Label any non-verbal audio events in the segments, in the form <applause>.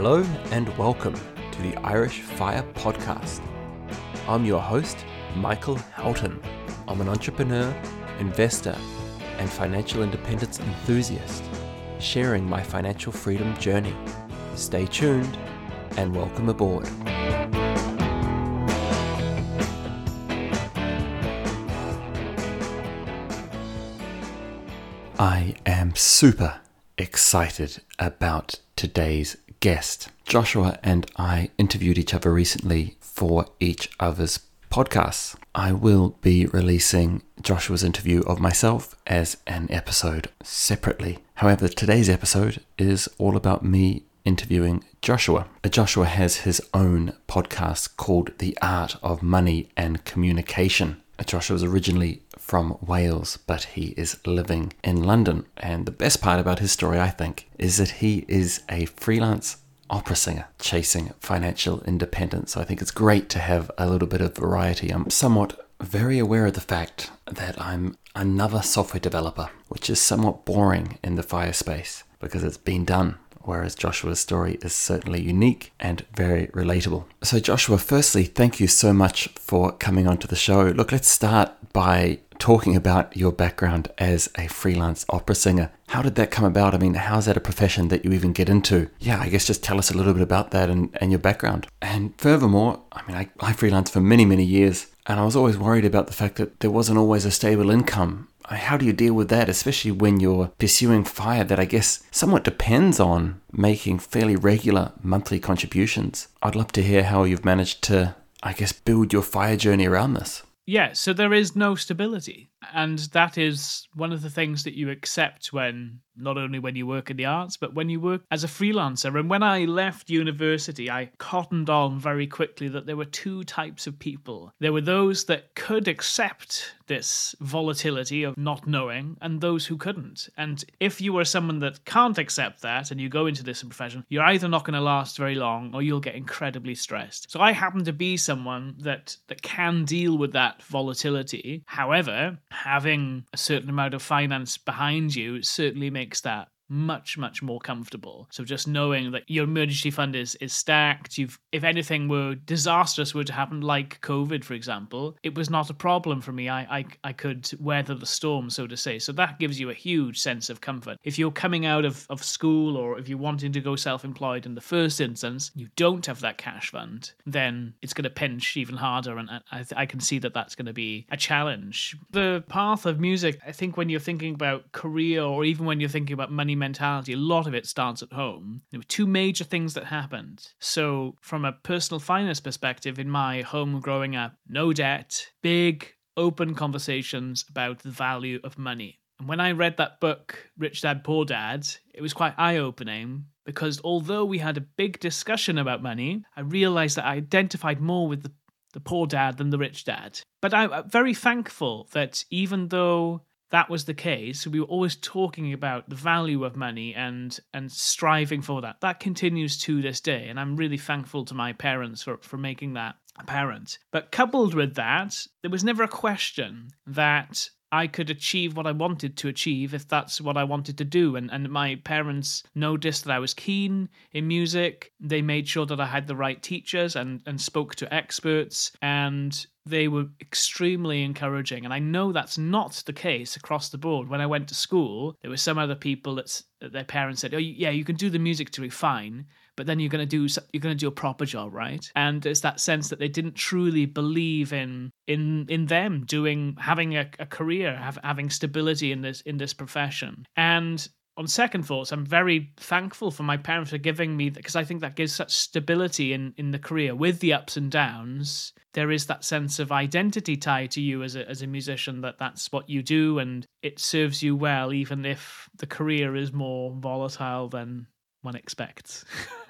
Hello and welcome to the Irish Fire Podcast. I'm your host, Michael Houghton. I'm an entrepreneur, investor, and financial independence enthusiast, sharing my financial freedom journey. Stay tuned and welcome aboard. I am super excited about today's guest. Joshua and I interviewed each other recently for each other's podcasts. I will be releasing Joshua's interview of myself as an episode separately. However, today's episode is all about me interviewing Joshua. Joshua has his own podcast called The Art of Money and Communication. Joshua was originally from Wales, but he is living in London. And the best part about his story, I think, is that he is a freelance opera singer chasing financial independence. So I think it's great to have a little bit of variety. I'm somewhat very aware of the fact that I'm another software developer, which is somewhat boring in the fire space because it's been done whereas Joshua's story is certainly unique and very relatable. So, Joshua, firstly, thank you so much for coming onto the show. Look, let's start by talking about your background as a freelance opera singer. How did that come about? I mean, how's that a profession that you even get into? Yeah, I guess just tell us a little bit about that and, and your background. And furthermore, I mean, I, I freelanced for many, many years, and I was always worried about the fact that there wasn't always a stable income how do you deal with that, especially when you're pursuing fire that I guess somewhat depends on making fairly regular monthly contributions? I'd love to hear how you've managed to, I guess, build your fire journey around this. Yeah, so there is no stability. And that is one of the things that you accept when not only when you work in the arts, but when you work as a freelancer. And when I left university, I cottoned on very quickly that there were two types of people. There were those that could accept this volatility of not knowing, and those who couldn't. And if you are someone that can't accept that and you go into this profession, you're either not going to last very long or you'll get incredibly stressed. So I happen to be someone that, that can deal with that volatility. However, having a certain amount of finance behind you certainly makes that much much more comfortable. So just knowing that your emergency fund is is stacked you've if anything were disastrous were to happen like covid for example it was not a problem for me. I, I i could weather the storm so to say. So that gives you a huge sense of comfort. If you're coming out of, of school or if you're wanting to go self-employed in the first instance you don't have that cash fund then it's going to pinch even harder and I, I can see that that's going to be a challenge. The path of music i think when you're thinking about career or even when you're thinking about money mentality, a lot of it starts at home. There were two major things that happened. So, from a personal finance perspective, in my home growing up, no debt, big open conversations about the value of money. And when I read that book, Rich Dad Poor Dad, it was quite eye opening because although we had a big discussion about money, I realized that I identified more with the, the poor dad than the rich dad. But I'm very thankful that even though that was the case, we were always talking about the value of money and and striving for that. That continues to this day, and I'm really thankful to my parents for, for making that apparent. But coupled with that, there was never a question that I could achieve what I wanted to achieve if that's what I wanted to do. And, and my parents noticed that I was keen in music. They made sure that I had the right teachers and, and spoke to experts. And they were extremely encouraging. And I know that's not the case across the board. When I went to school, there were some other people that, their parents said, "Oh, yeah, you can do the music to fine." But then you're going to do you're going to do a proper job, right? And it's that sense that they didn't truly believe in in in them doing having a, a career, have, having stability in this in this profession. And on second thoughts, I'm very thankful for my parents for giving me because I think that gives such stability in, in the career with the ups and downs. There is that sense of identity tied to you as a, as a musician that that's what you do and it serves you well, even if the career is more volatile than one expects. <laughs>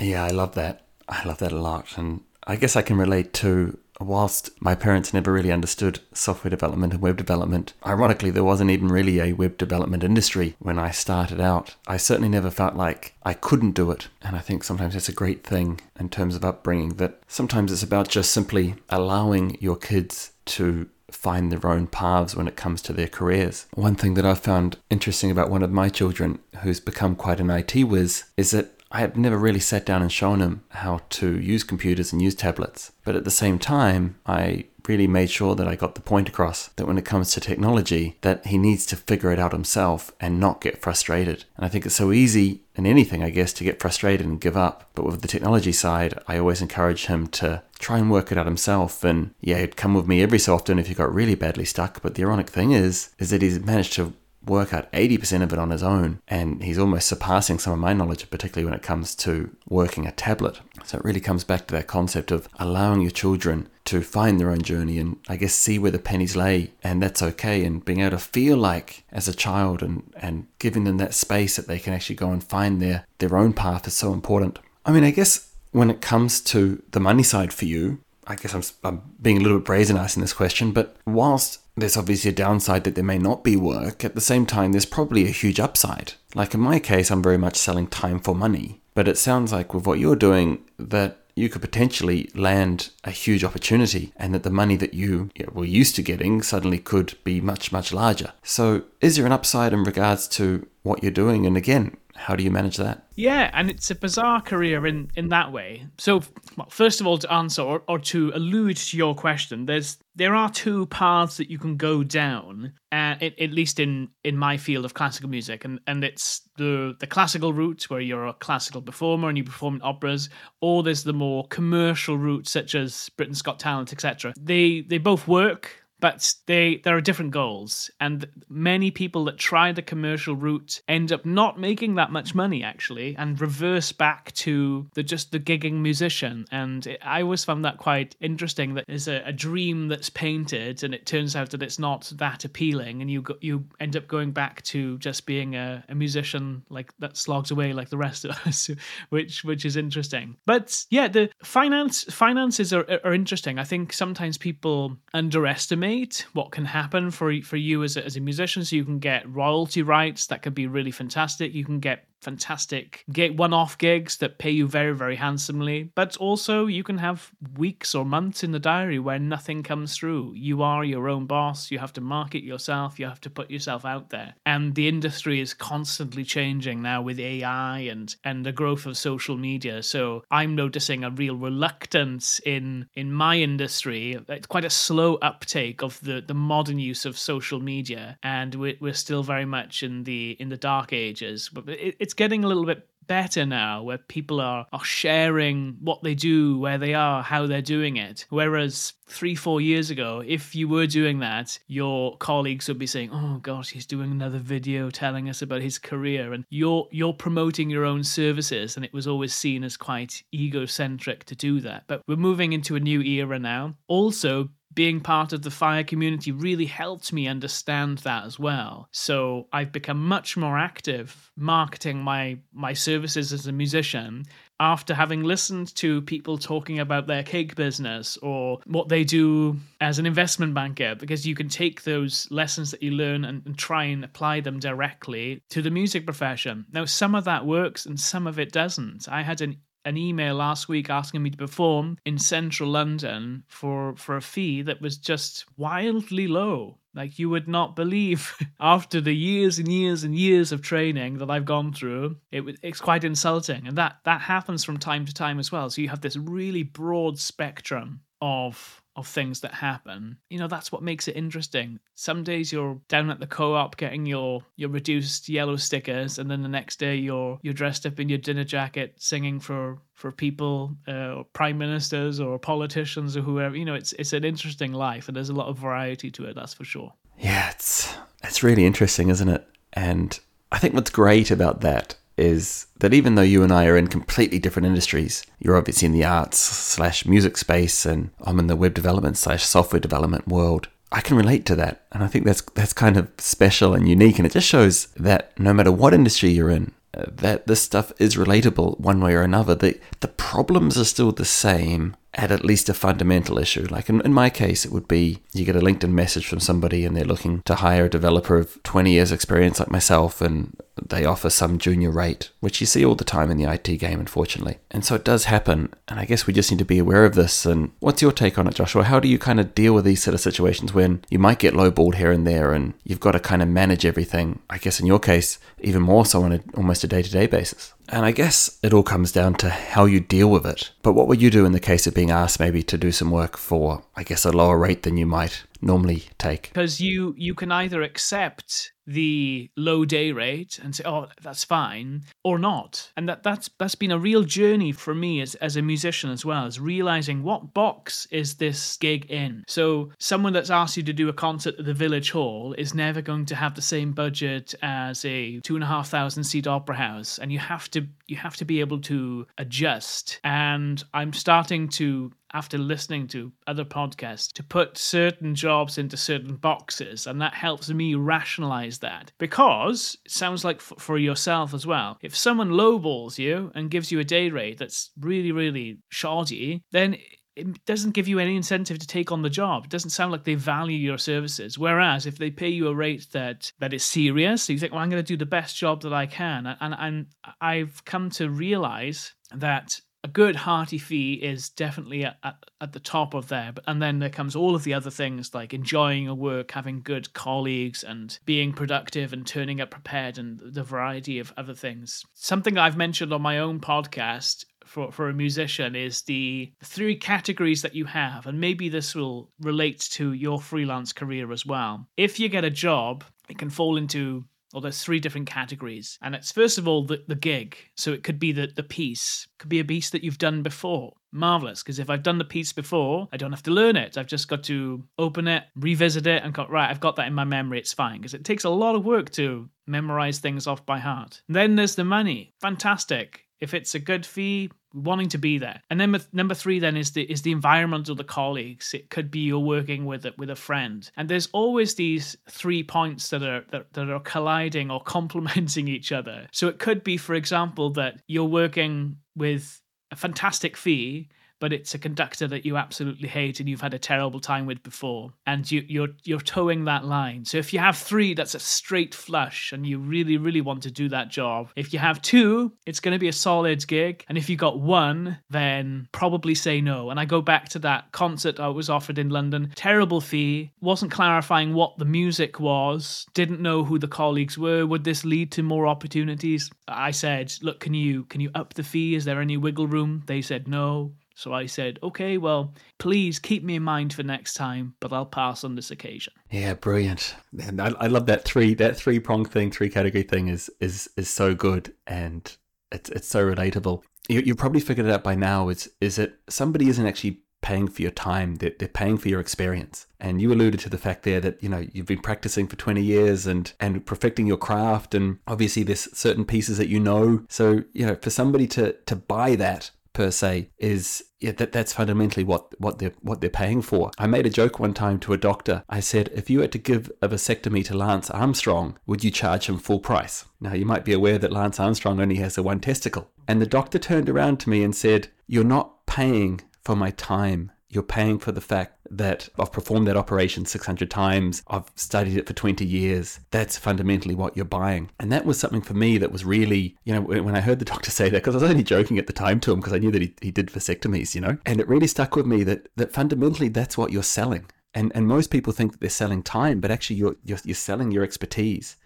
yeah, I love that. I love that a lot. And I guess I can relate to whilst my parents never really understood software development and web development, ironically, there wasn't even really a web development industry when I started out. I certainly never felt like I couldn't do it. And I think sometimes it's a great thing in terms of upbringing that sometimes it's about just simply allowing your kids to find their own paths when it comes to their careers. One thing that I've found interesting about one of my children who's become quite an IT whiz is that I had never really sat down and shown him how to use computers and use tablets. But at the same time, I really made sure that I got the point across that when it comes to technology, that he needs to figure it out himself and not get frustrated. And I think it's so easy in anything, I guess, to get frustrated and give up. But with the technology side, I always encourage him to try and work it out himself. And yeah, he'd come with me every so often if he got really badly stuck. But the ironic thing is, is that he's managed to work out 80% of it on his own, and he's almost surpassing some of my knowledge, particularly when it comes to working a tablet. So it really comes back to that concept of allowing your children to find their own journey and I guess see where the pennies lay, and that's okay, and being able to feel like as a child and, and giving them that space that they can actually go and find their, their own path is so important. I mean, I guess when it comes to the money side for you, I guess I'm, I'm being a little bit brazen in this question, but whilst there's obviously a downside that there may not be work, at the same time, there's probably a huge upside. Like in my case, I'm very much selling time for money. But it sounds like with what you're doing, that you could potentially land a huge opportunity and that the money that you were used to getting suddenly could be much, much larger. So, is there an upside in regards to what you're doing? And again, how do you manage that? Yeah, and it's a bizarre career in in that way. So, well, first of all, to answer or, or to allude to your question, there's there are two paths that you can go down, uh, at, at least in in my field of classical music, and and it's the the classical route where you're a classical performer and you perform in operas, or there's the more commercial route such as Britain's Got Talent, etc. They they both work but they there are different goals. And many people that try the commercial route end up not making that much money actually and reverse back to the just the gigging musician. And it, i always found that quite interesting that there's a, a, dream that's painted and it turns out that it's not that appealing. And you go, you end up going back to just being a, a musician like that slogs away like the rest of <laughs> us which which is interesting. But yeah the finance finances are, are interesting. I think sometimes people underestimate what can happen for for you as a, as a musician. So you can get royalty rights that could be really fantastic. You can get fantastic one-off gigs that pay you very very handsomely. But also you can have weeks or months in the diary where nothing comes through. You are your own boss. You have to market yourself. You have to put yourself out there. And the industry is constantly changing now with ai and and the growth of social media. So i'm noticing a real reluctance in in my industry it's quite a slow uptake of the the modern use of social media. And we're, we're still very much in the in the dark ages. But it, it's it's getting a little bit better now where people are, are sharing what they do, where they are, how they're doing it. Whereas three, four years ago, if you were doing that, your colleagues would be saying, Oh gosh, he's doing another video telling us about his career and you're you're promoting your own services and it was always seen as quite egocentric to do that. But we're moving into a new era now. Also being part of the fire community really helped me understand that as well. So I've become much more active marketing my my services as a musician after having listened to people talking about their cake business or what they do as an investment banker because you can take those lessons that you learn and, and try and apply them directly to the music profession. Now some of that works and some of it doesn't. I had an an email last week asking me to perform in central London for for a fee that was just wildly low. Like you would not believe <laughs> after the years and years and years of training that I've gone through, it, it's quite insulting. And that that happens from time to time as well. So you have this really broad spectrum of of things that happen. You know, that's what makes it interesting. Some days you're down at the co-op getting your your reduced yellow stickers, and then the next day you're you're dressed up in your dinner jacket singing for for people, uh, or prime ministers or politicians or whoever. You know, it's it's an interesting life, and there's a lot of variety to it. That's for sure. Yeah, it's it's really interesting, isn't it? And I think what's great about that is that even though you and I are in completely different industries, you're obviously in the arts slash music space, and I'm in the web development slash software development world. I can relate to that, and I think that's that's kind of special and unique, and it just shows that no matter what industry you're in, uh, that this stuff is relatable one way or another. The the problems are still the same, at at least a fundamental issue. Like in, in my case, it would be you get a LinkedIn message from somebody and they're looking to hire a developer of 20 years experience like myself and they offer some junior rate, which you see all the time in the IT game, unfortunately. And so it does happen. And I guess we just need to be aware of this. And what's your take on it, Joshua? How do you kind of deal with these sort of situations when you might get lowballed here and there and you've got to kind of manage everything? I guess in your case, even more so on a, almost a day to day basis. And I guess it all comes down to how you deal with it. But what would you do in the case of being asked maybe to do some work for, I guess, a lower rate than you might normally take? Because you you can either accept the low day rate and say, "Oh, that's fine," or not. And that that's that's been a real journey for me as as a musician as well, as realizing what box is this gig in. So someone that's asked you to do a concert at the Village Hall is never going to have the same budget as a two and a half thousand seat opera house, and you have to you have to be able to adjust. And I'm starting to after listening to other podcasts to put certain jobs into certain boxes and that helps me rationalize that because it sounds like f- for yourself as well if someone lowballs you and gives you a day rate that's really really shoddy then it doesn't give you any incentive to take on the job. It doesn't sound like they value your services. Whereas if they pay you a rate that that is serious, so you think, well, I'm going to do the best job that I can, and and I've come to realize that a good hearty fee is definitely at, at, at, the top of there but and then there comes all of the other things like enjoying your work having good colleagues and being productive and turning up prepared and the variety of other things. Something i've mentioned on my own podcast for, for a musician is the three categories that you have and maybe this will relate to your freelance career as well. If you get a job it can fall into or there's three different categories. And it's first of all the, the gig. So it could be the, the piece, could be a piece that you've done before. Marvelous, because if I've done the piece before, I don't have to learn it. I've just got to open it, revisit it, and got right, I've got that in my memory, it's fine. Because it takes a lot of work to memorize things off by heart. Then there's the money. Fantastic. If it's a good fee, wanting to be there. And then number three then is the is the environment of the colleagues. It could be you're working with with a friend, and there's always these three points that are that, that are colliding or <laughs> complementing each other. So it could be, for example, that you're working with a fantastic fee but it's a conductor that you absolutely hate and you've had a terrible time with before, and you, you're you're towing that line. So if you have three, that's a straight flush, and you really really want to do that job. If you have two, it's going to be a solid gig, and if you got one, then probably say no. And I go back to that concert I was offered in London, terrible fee, wasn't clarifying what the music was, didn't know who the colleagues were. Would this lead to more opportunities? I said, look, can you can you up the fee? Is there any wiggle room? They said no. So I said, okay, well, please keep me in mind for next time, but I'll pass on this occasion. Yeah, brilliant. And I, I love that three that three prong thing, three category thing is is is so good and it's it's so relatable. You you probably figured it out by now. Is is that somebody isn't actually paying for your time they're, they're paying for your experience and you alluded to the fact there that you know you've been practicing for 20 years and and perfecting your craft and obviously there's certain pieces that you know so you know for somebody to to buy that per se is yeah, that that's fundamentally what what they're what they're paying for. I made a joke one time to a doctor. I said, if you had to give a vasectomy to Lance Armstrong, would you charge him full price? Now you might be aware that Lance Armstrong only has a one testicle. And the doctor turned around to me and said, You're not paying for my time you're paying for the fact that I've performed that operation 600 times, I've studied it for 20 years. That's fundamentally what you're buying. And that was something for me that was really, you know, when I heard the <laughs> doctor say that, because I was only joking at the time to him because I knew that he, he did vasectomies, you know, and it really stuck with me that, that fundamentally that's what you're selling. And, and most people think that they're selling time, but actually you're, you're, you're selling your expertise.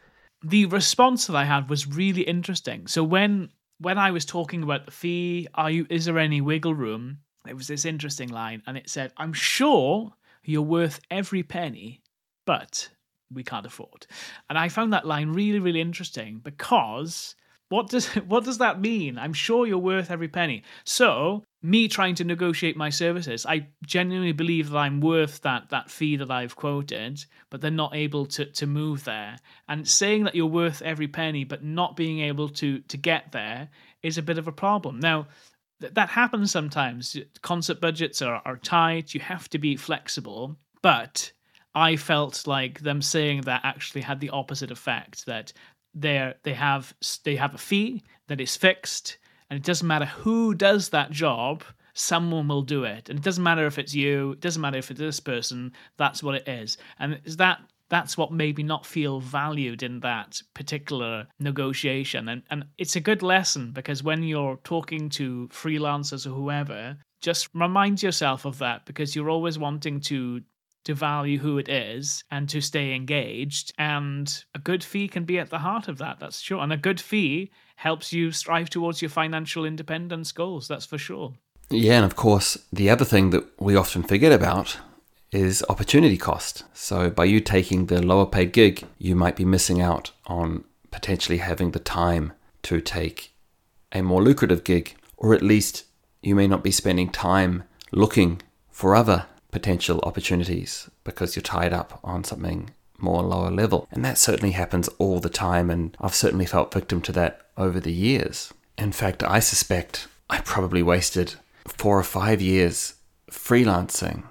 The response that I had was really interesting. So when when I was talking about the fee, are you is there any wiggle room? It was this interesting line, and it said, I'm sure you're worth every penny, but we can't afford. And I found that line really, really interesting because what does <laughs> what does that mean? I'm sure you're worth every penny. So me trying to negotiate my services, I genuinely believe that I'm worth that that fee that I've quoted, but they're not able to to move there. And saying that you're worth every penny, but not being able to to get there is a bit of a problem. Now, that happens sometimes. Concert budgets are, are tight. You have to be flexible. But I felt like them saying that actually had the opposite effect. That they they have they have a fee that is fixed, and it doesn't matter who does that job. Someone will do it, and it doesn't matter if it's you. It doesn't matter if it's this person. That's what it is, and is that that's what made me not feel valued in that particular negotiation. And, and it's a good lesson because when you're talking to freelancers or whoever, just remind yourself of that because you're always wanting to to value who it is and to stay engaged. And a good fee can be at the heart of that, that's sure. And a good fee helps you strive towards your financial independence goals, that's for sure. Yeah, and of course, the other thing that we often forget about is opportunity cost. So, by you taking the lower paid gig, you might be missing out on potentially having the time to take a more lucrative gig, or at least you may not be spending time looking for other potential opportunities because you're tied up on something more lower level. And that certainly happens all the time, and I've certainly felt victim to that over the years. In fact, I suspect I probably wasted four or five years freelancing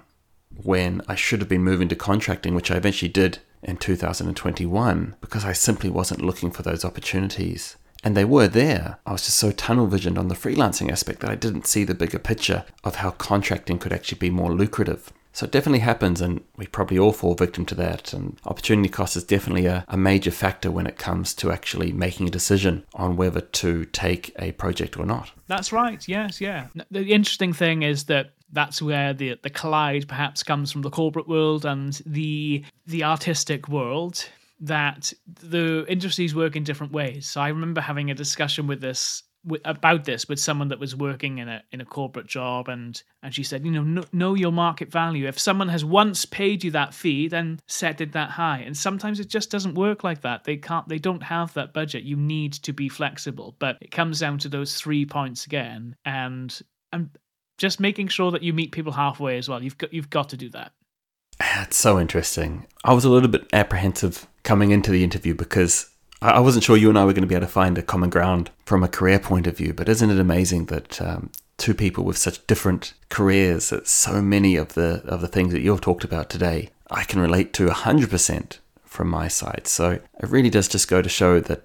when I should have been moving to contracting, which I eventually did in 2021 because I simply wasn't looking for those opportunities. And they were there. I was just so tunnel visioned on the freelancing aspect that I didn't see the bigger picture of how contracting could actually be more lucrative. So it definitely happens, and we probably all fall victim to that. And opportunity cost is definitely a, a major factor when it comes to actually making a decision on whether to take a project or not. That's right. Yes, yeah. The interesting thing is that that's where the the collide perhaps comes from the corporate world and the the artistic world that the industries work in different ways. So I remember having a discussion with this about this with someone that was working in a in a corporate job and and she said you know know, know your market value. If someone has once paid you that fee then set it that high. And sometimes it just doesn't work like that. They can't they don't have that budget. You need to be flexible. But it comes down to those three points again. And and just making sure that you meet people halfway as well. You've got you've got to do that. It's so interesting. I was a little bit apprehensive coming into the interview because I wasn't sure you and I were going to be able to find a common ground from a career point of view, but isn't it amazing that um, two people with such different careers, that so many of the of the things that you've talked about today, I can relate to hundred percent from my side. So it really does just go to show that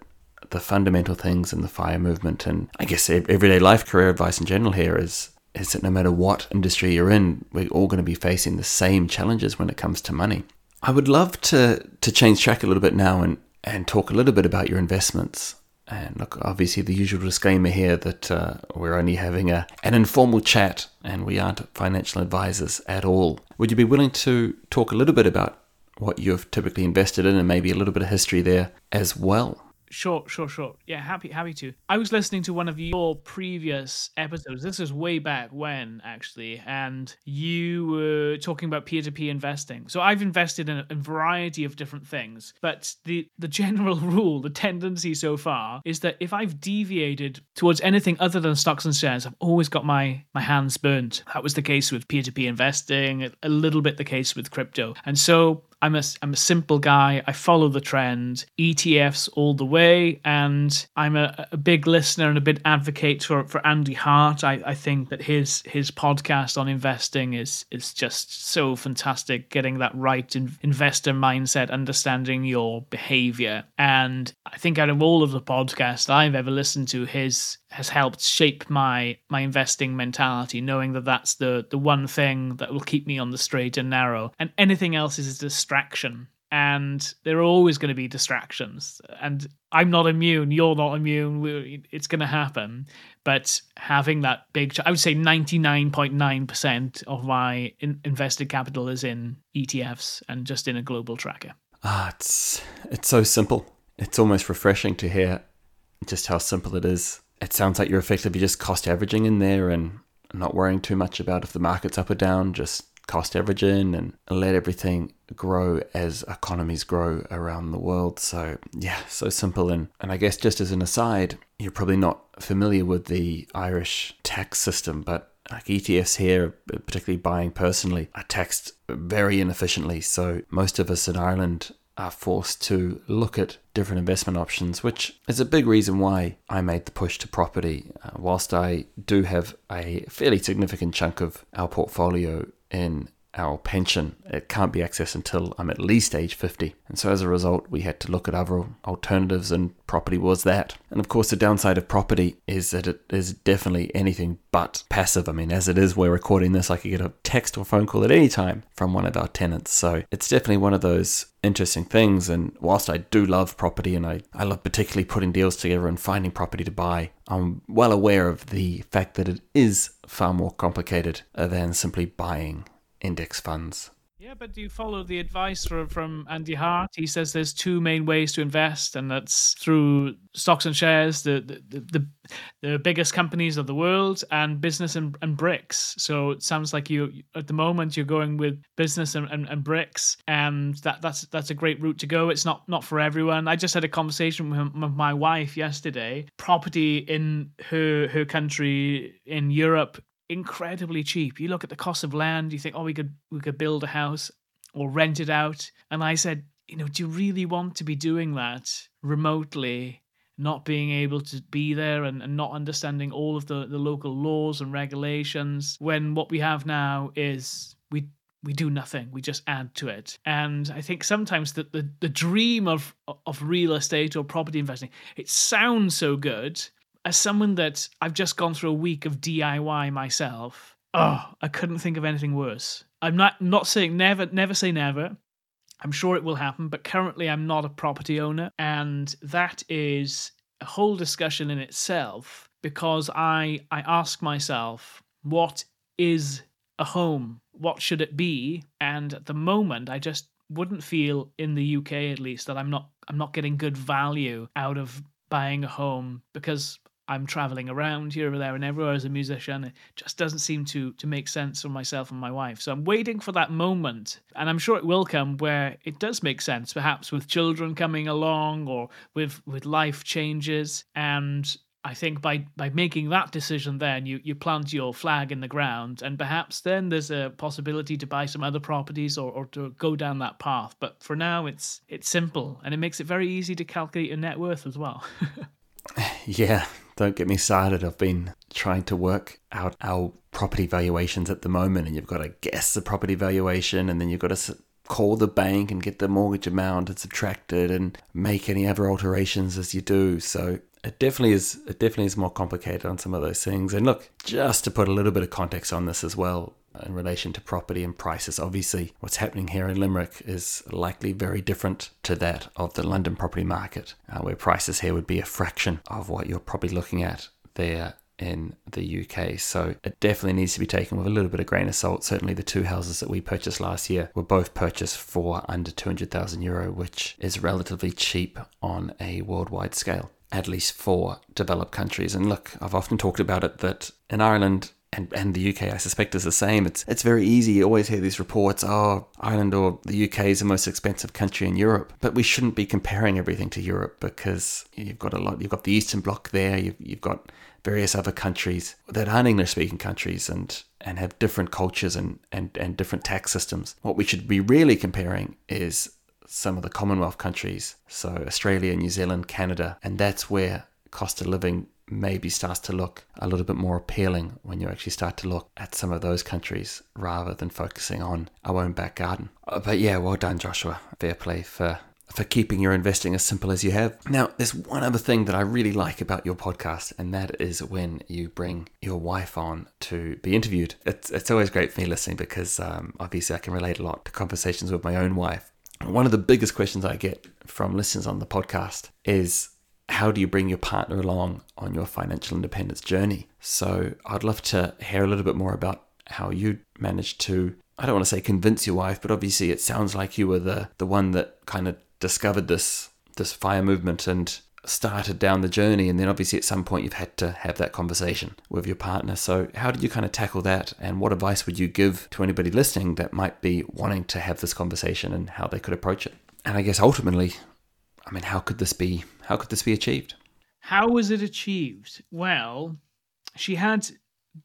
the fundamental things in the fire movement, and I guess everyday life career advice in general here is is that no matter what industry you're in, we're all going to be facing the same challenges when it comes to money. I would love to to change track a little bit now and and talk a little bit about your investments. And look, obviously, the usual disclaimer here that uh, we're only having a, an informal chat and we aren't financial advisors at all. Would you be willing to talk a little bit about what you've typically invested in and maybe a little bit of history there as well? Sure, sure, sure. Yeah, happy, happy to. I was listening to one of your previous episodes. This is way back when, actually, and you were talking about peer-to-peer investing. So I've invested in a, a variety of different things, but the the general <laughs> rule, the tendency so far, is that if I've deviated towards anything other than stocks and shares, I've always got my my hands burnt. That was the case with peer-to-peer investing, a little bit the case with crypto, and so I'm a, I'm a simple guy. I follow the trend, ETFs all the way. And I'm a, a big listener and a big advocate for, for Andy Hart. I, I think that his his podcast on investing is is just so fantastic, getting that right in, investor mindset, understanding your behavior. And I think out of all of the podcasts I've ever listened to, his has helped shape my my investing mentality knowing that that's the the one thing that will keep me on the straight and narrow. And anything else is a distraction. And there are always going to be distractions. And i'm not immune you're not immune it's going to happen. But having that big i would say 99.9% of my in- invested capital is in etfs and just in a global tracker. Ah it's it's so simple. It's almost refreshing to hear just how simple it is it sounds like you're effectively just cost averaging in there and not worrying too much about if the market's up or down, just cost averaging and let everything grow as economies grow around the world. So, yeah, so simple. And, and I guess just as an aside, you're probably not familiar with the Irish tax system, but like ETFs here, particularly buying personally, are taxed very inefficiently. So, most of us in Ireland are forced to look at different investment options, which is a big reason why I made the push to property. Uh, whilst I do have a fairly significant chunk of our portfolio in our pension. It can't be accessed until I'm at least age 50. And so as a result, we had to look at other alternatives, and property was that. And of course, the downside of property is that it is definitely anything but passive. I mean, as it is, we're recording this, I could get a text or phone call at any time from one of our tenants. So it's definitely one of those interesting things. And whilst I do love property and I, I love particularly putting deals together and finding property to buy, I'm well aware of the fact that it is far more complicated than simply buying index funds. Yeah, but do you follow the advice from, from Andy Hart? He says there's two main ways to invest, and that's through stocks and shares, the the, the, the biggest companies of the world, and business and, and bricks. So it sounds like you at the moment you're going with business and, and, and bricks, and that that's that's a great route to go. It's not not for everyone. I just had a conversation with, with my wife yesterday. Property in her her country in Europe incredibly cheap. You look at the cost of land, you think, oh, we could we could build a house or rent it out. And I said, you know, do you really want to be doing that remotely, not being able to be there and, and not understanding all of the, the local laws and regulations when what we have now is we we do nothing we just add to it and i think sometimes that the, the dream of of real estate or property investing it sounds so good as someone that I've just gone through a week of DIY myself, oh, I couldn't think of anything worse. I'm not not saying never, never say never. I'm sure it will happen, but currently I'm not a property owner, and that is a whole discussion in itself because I I ask myself, what is a home? What should it be? And at the moment, I just wouldn't feel in the UK at least that I'm not I'm not getting good value out of buying a home because I'm traveling around here, there, and everywhere as a musician. It just doesn't seem to to make sense for myself and my wife. So I'm waiting for that moment, and I'm sure it will come where it does make sense, perhaps with children coming along or with with life changes. And I think by by making that decision, then you you plant your flag in the ground, and perhaps then there's a possibility to buy some other properties or, or to go down that path. But for now, it's it's simple, and it makes it very easy to calculate your net worth as well. <laughs> yeah, don't get me started. I've been trying to work out our property valuations at the moment, and you've got to guess the property valuation, and then you've got to call the bank and get the mortgage amount and subtract it and make any other alterations as you do. So it definitely is it definitely is more complicated on some of those things. And look, just to put a little bit of context on this as well, in relation to property and prices. Obviously, what's happening here in Limerick is likely very different to that of the London property market, uh, where prices here would be a fraction of what you're probably looking at there in the UK. So it definitely needs to be taken with a little bit of grain of salt. Certainly, the two houses that we purchased last year were both purchased for under 200,000 euro, which is relatively cheap on a worldwide scale, at least for developed countries. And look, I've often talked about it that in Ireland, and, and the UK, I suspect, is the same. It's it's very easy. You always hear these reports, oh, Ireland or the UK is the most expensive country in Europe. But we shouldn't be comparing everything to Europe because you've got a lot. You've got the Eastern Bloc there. You've, you've got various other countries that aren't English speaking countries and and have different cultures and, and, and different tax systems. What we should be really comparing is some of the Commonwealth countries, so Australia, New Zealand, Canada, and that's where cost of living maybe starts to look a little bit more appealing when you actually start to look at some of those countries rather than focusing on our own back garden. Uh, but yeah, well done, Joshua. Fair play for for keeping your investing as simple as you have. Now, there's one other thing that I really like about your podcast, and that is when you bring your wife on to be interviewed. It's, it's always great for me listening because um, obviously I can relate a lot to conversations with my own wife. One of the biggest questions I get from listeners on the podcast is how do you bring your partner along on your financial independence journey? So I'd love to hear a little bit more about how you managed to I don't want to say convince your wife, but obviously it sounds like you were the the one that kind of discovered this this fire movement and started down the journey and then obviously at some point you've had to have that conversation with your partner so how did you kind of tackle that and what advice would you give to anybody listening that might be wanting to have this conversation and how they could approach it and i guess ultimately I mean, how could this be? How could this be achieved? How was it achieved? Well, she had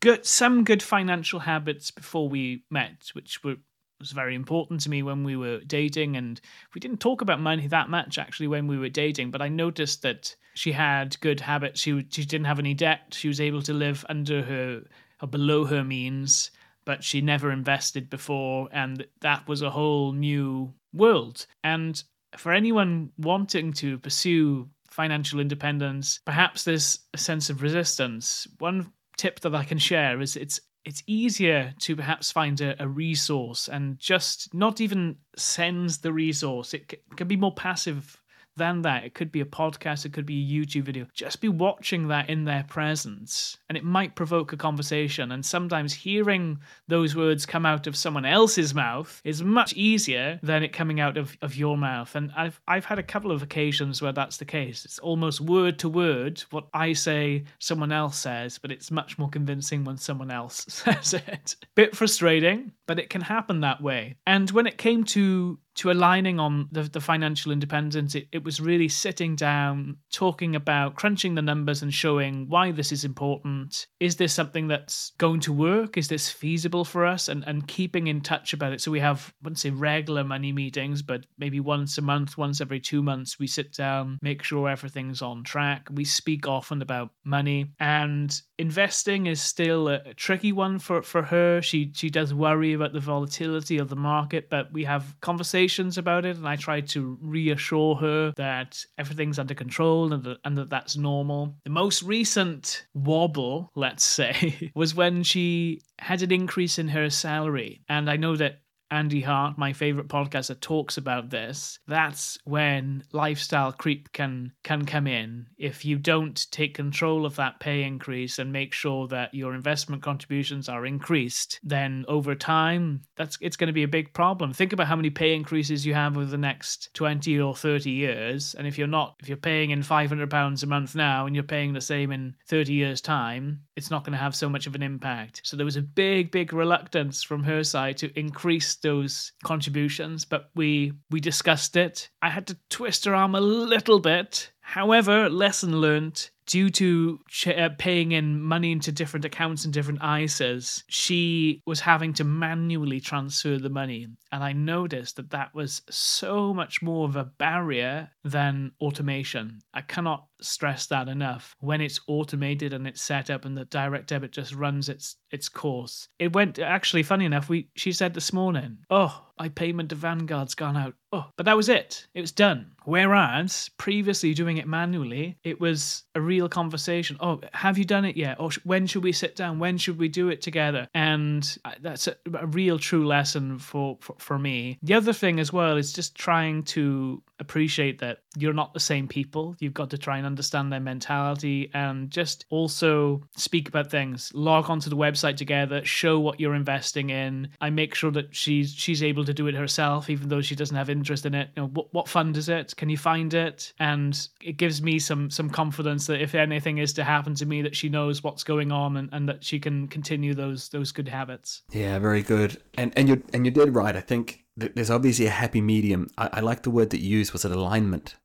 good some good financial habits before we met, which were was very important to me when we were dating and we didn't talk about money that much actually when we were dating but i noticed that she had good habits she, she didn't have any debt she was able to live under her or below her means but she never invested before and that was a whole new world and for anyone wanting to pursue financial independence, perhaps there's a sense of resistance. One tip that I can share is it's it's easier to perhaps find a, a resource and just not even send the resource. It c- can be more passive than that. It could be a podcast, it could be a YouTube video. Just be watching that in their presence, and it might provoke a conversation. And sometimes hearing those words come out of someone else's mouth is much easier than it coming out of, of your mouth. And I've I've had a couple of occasions where that's the case. It's almost word to word what I say, someone else says, but it's much more convincing when someone else <laughs> says it. Bit frustrating, but it can happen that way. And when it came to to aligning on the, the financial independence, it, it was really sitting down, talking about crunching the numbers and showing why this is important. Is this something that's going to work? Is this feasible for us? And and keeping in touch about it. So we have, I wouldn't say regular money meetings, but maybe once a month, once every two months, we sit down, make sure everything's on track. We speak often about money and investing is still a, a tricky one for, for her. She she does worry about the volatility of the market, but we have conversations about it, and I try to reassure her that everything's under control and and that that's normal. The most recent wobble, let's say, <laughs> was when she had an increase in her salary, and I know that Andy Hart, my favorite podcaster, talks about this. That's when lifestyle creep can can come in. If you don't take control of that pay increase and make sure that your investment contributions are increased, then over time, that's it's going to be a big problem. Think about how many pay increases you have over the next 20 or 30 years, and if you're not if you're paying in 500 pounds a month now and you're paying the same in 30 years time, it's not going to have so much of an impact. So there was a big big reluctance from her side to increase those contributions, but we we discussed it. I had to twist her arm a little bit. However, lesson learned. Due to ch- uh, paying in money into different accounts and different ISAs, she was having to manually transfer the money. And I noticed that that was so much more of a barrier than automation. I cannot stress that enough. When it's automated and it's set up and the direct debit just runs its its course. It went actually funny enough, we she said this morning, Oh, my payment to Vanguard's gone out. Oh, but that was it. It was done. Whereas previously doing it manually, it was a real conversation. Oh, have you done it yet? Or when should we sit down? When should we do it together? And that's a, a real true lesson for, for for me. The other thing as well is just trying to appreciate that you're not the same people. You've got to try and understand their mentality and just also speak about things. Log onto the website together, show what you're investing in. I make sure that she's she's able to do it herself, even though she doesn't have interest in it. You know, what, what fund is it? Can you find it? And it gives me some some confidence that if anything is to happen to me, that she knows what's going on and, and that she can continue those those good habits. Yeah, very good. And and you and you did right. I think there's obviously a happy medium. I, I like the word that you used was it alignment.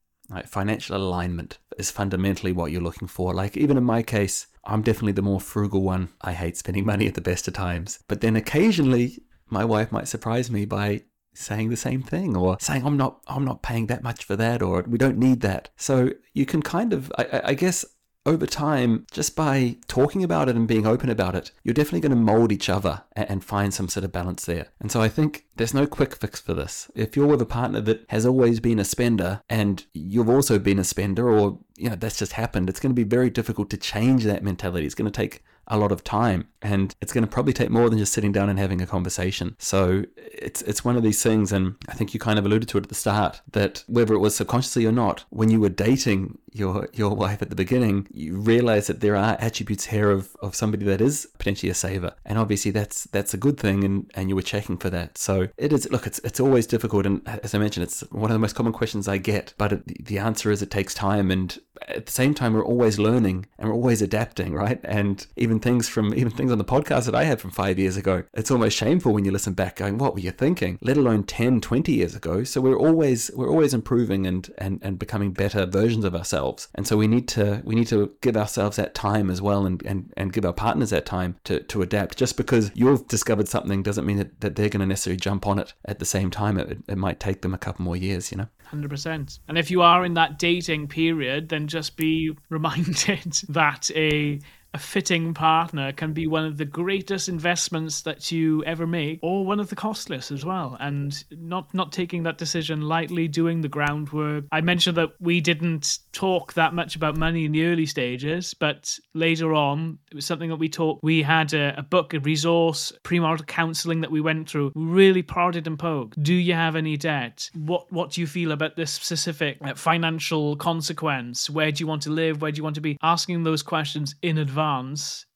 Financial alignment is fundamentally what you're looking for. Like even in my case, I'm definitely the more frugal one. I hate spending <laughs> money at the best of times. But then occasionally my wife might surprise me by saying the same thing or saying I'm not I'm not paying that much for that or we don't need that. So you can kind of I, I guess over time, just by talking about it and being open about it, you're definitely going to mold each other and find some sort of balance there. And so I think there's no quick fix for this. If you're with a partner that has always been a spender and you've also been a spender, or you know that's just happened, it's going to be very difficult to change that mentality. It's going to take a lot of time and it's going to probably take more than just sitting down and having a conversation so it's it's one of these things and i think you kind of alluded to it at the start that whether it was subconsciously or not when you were dating your your wife at the beginning you realize that there are attributes here of, of somebody that is potentially a saver. And obviously that's that's a good thing and and you were checking for that. So it is look it's it's always difficult and as i mentioned it's one of the most common questions i get but it, the answer is it takes time and at the same time we're always learning and we're always adapting right? And even things from even things on the podcast that i had from five years ago it's almost shameful when you listen back going what were you thinking? Let alone 10 20 years ago. So we're always we're always improving and and, and becoming better versions of ourselves and so we need to we need to give ourselves that time as well and and, and give our partners that time to to adapt. Just because you've discovered something doesn't mean that, that they're going to necessarily jump on it at the same time. It, it might take them a couple more years you know? 100%. And if you are in that dating period, then just be <laughs> reminded that a a fitting partner can be one of the greatest investments that you ever make, or one of the costliest as well. And not not taking that decision lightly, doing the groundwork. I mentioned that we didn't talk that much about money in the early stages, but later on, it was something that we talked. We had a, a book, a resource, premarital counselling that we went through. Really prodded and poked. Do you have any debt? What What do you feel about this specific uh, financial consequence? Where do you want to live? Where do you want to be? Asking those questions in advance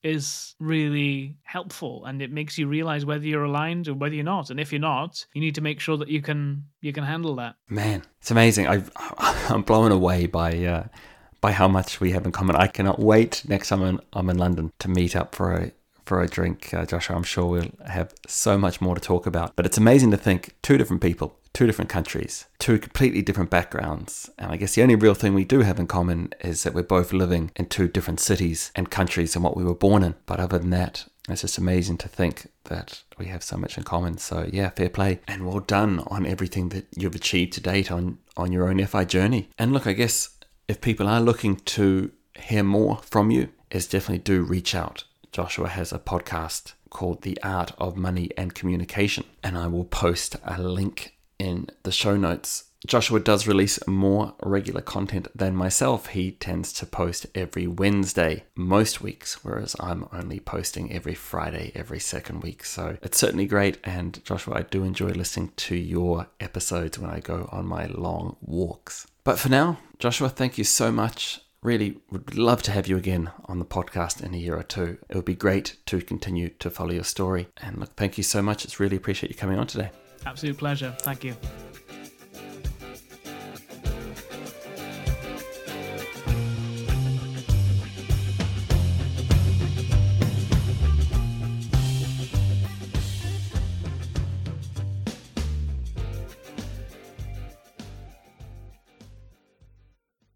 is really helpful, and it makes you realize whether you're aligned or whether you're not. And if you're not, you need to make sure that you can you can handle that. Man, it's amazing. I <laughs> I'm blown away by. Uh, by how much we have in common. I cannot wait next time I'm, I'm in London to meet up for a for a drink, uh, Joshua. I'm sure we'll have so much more to talk about. But it's amazing to think two different people, two different countries, two completely different backgrounds. And I guess the only real thing we do have in common is that we're both living in two different cities and countries and what we were born in. But other than that, it's just amazing to think that we have so much in common. So yeah, fair play and well done on everything that you've achieved to date on on your own FI journey. And look, I guess if people are looking to hear more from you, is definitely do reach out Joshua has a podcast called The Art of Money and Communication, and I will post a link in the show notes. Joshua does release more regular content than myself. He tends to post every Wednesday most weeks, whereas I'm only posting every Friday every second week. So it's certainly great. And Joshua, I do enjoy listening to your episodes when I go on my long walks. But for now, Joshua, thank you so much really would love to have you again on the podcast in a year or two. It would be great to continue to follow your story. And look, thank you so much. It's really appreciate you coming on today. Absolute pleasure. Thank you.